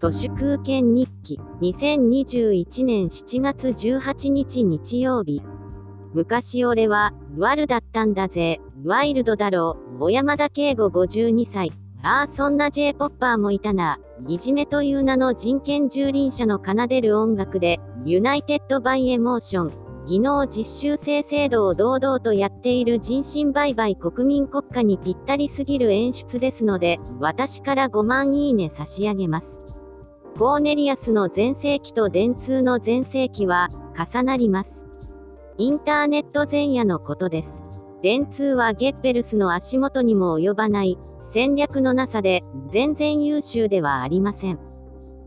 都市空間日記2021年7月18日日曜日。昔俺はワルだったんだぜ。ワイルドだろう。小山田圭吾52歳。ああそんな J ポッパーもいたな。いじめという名の人権蹂躙者の奏でる音楽で United by Emotion。技能実習生制度を堂々とやっている人身売買国民国家にぴったりすぎる演出ですので私から5万いいね差し上げます。コーネリアスの全盛期と電通の全盛期は重なります。インターネット前夜のことです。電通はゲッペルスの足元にも及ばない戦略のなさで全然優秀ではありません。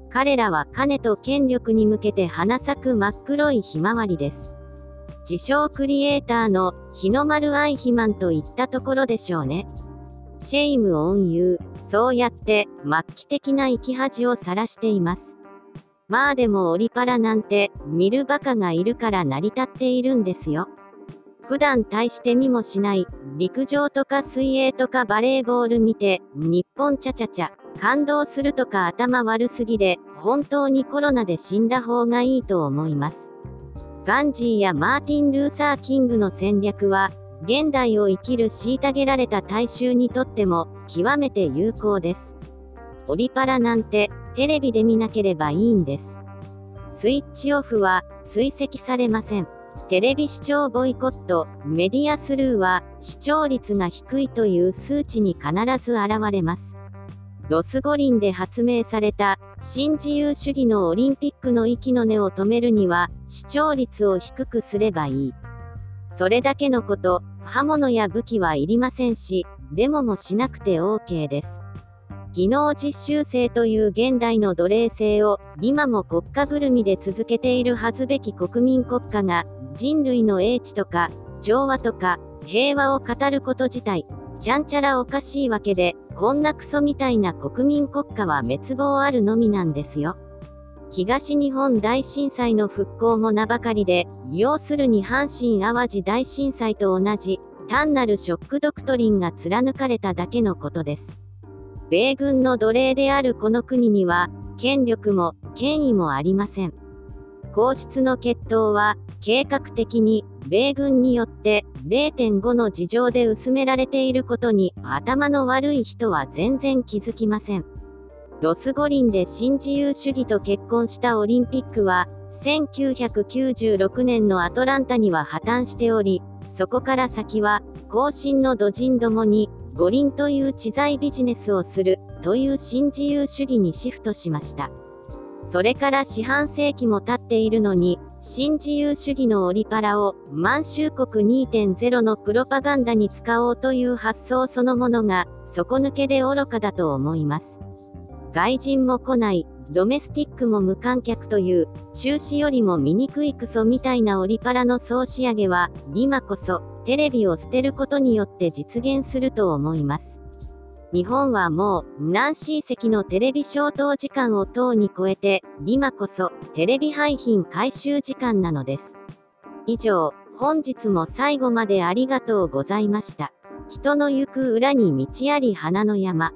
彼らは金と権力に向けて花咲く真っ黒いひまわりです。自称クリエイターの日の丸愛肥満といったところでしょうね。Shame on you。そうやって末期的な生き恥を晒しています。まあでもオリパラなんて見るバカがいるから成り立っているんですよ。普段大して見もしない陸上とか水泳とかバレーボール見て日本ちゃちゃちゃ感動するとか頭悪すぎで本当にコロナで死んだ方がいいと思います。ガンジーやマーティン・ルーサー・キングの戦略は現代を生きる虐げられた大衆にとっても極めて有効です。オリパラなんてテレビで見なければいいんです。スイッチオフは追跡されません。テレビ視聴ボイコット、メディアスルーは視聴率が低いという数値に必ず現れます。ロス五輪で発明された新自由主義のオリンピックの息の根を止めるには視聴率を低くすればいい。それだけのこと、刃物や武器はいりませんし、デモもしなくて OK です。技能実習生という現代の奴隷制を今も国家ぐるみで続けているはずべき国民国家が人類の英知とか調和とか平和を語ること自体ちゃんちゃらおかしいわけでこんなクソみたいな国民国家は滅亡あるのみなんですよ。東日本大震災の復興も名ばかりで、要するに阪神・淡路大震災と同じ、単なるショックドクトリンが貫かれただけのことです。米軍の奴隷であるこの国には、権力も権威もありません。皇室の決闘は、計画的に、米軍によって0.5の事情で薄められていることに、頭の悪い人は全然気づきません。ロス五輪で新自由主義と結婚したオリンピックは、1996年のアトランタには破綻しており、そこから先は、後進の土人どもに、五輪という知財ビジネスをする、という新自由主義にシフトしました。それから四半世紀も経っているのに、新自由主義のオリパラを満州国2.0のプロパガンダに使おうという発想そのものが底抜けで愚かだと思います。外人も来ない、ドメスティックも無観客という、中止よりも醜いクソみたいなオリパラの総仕上げは、今こそ、テレビを捨てることによって実現すると思います。日本はもう、ナンシー席のテレビ消灯時間を等に超えて、今こそ、テレビ配信回収時間なのです。以上、本日も最後までありがとうございました。人の行く裏に道あり花の山。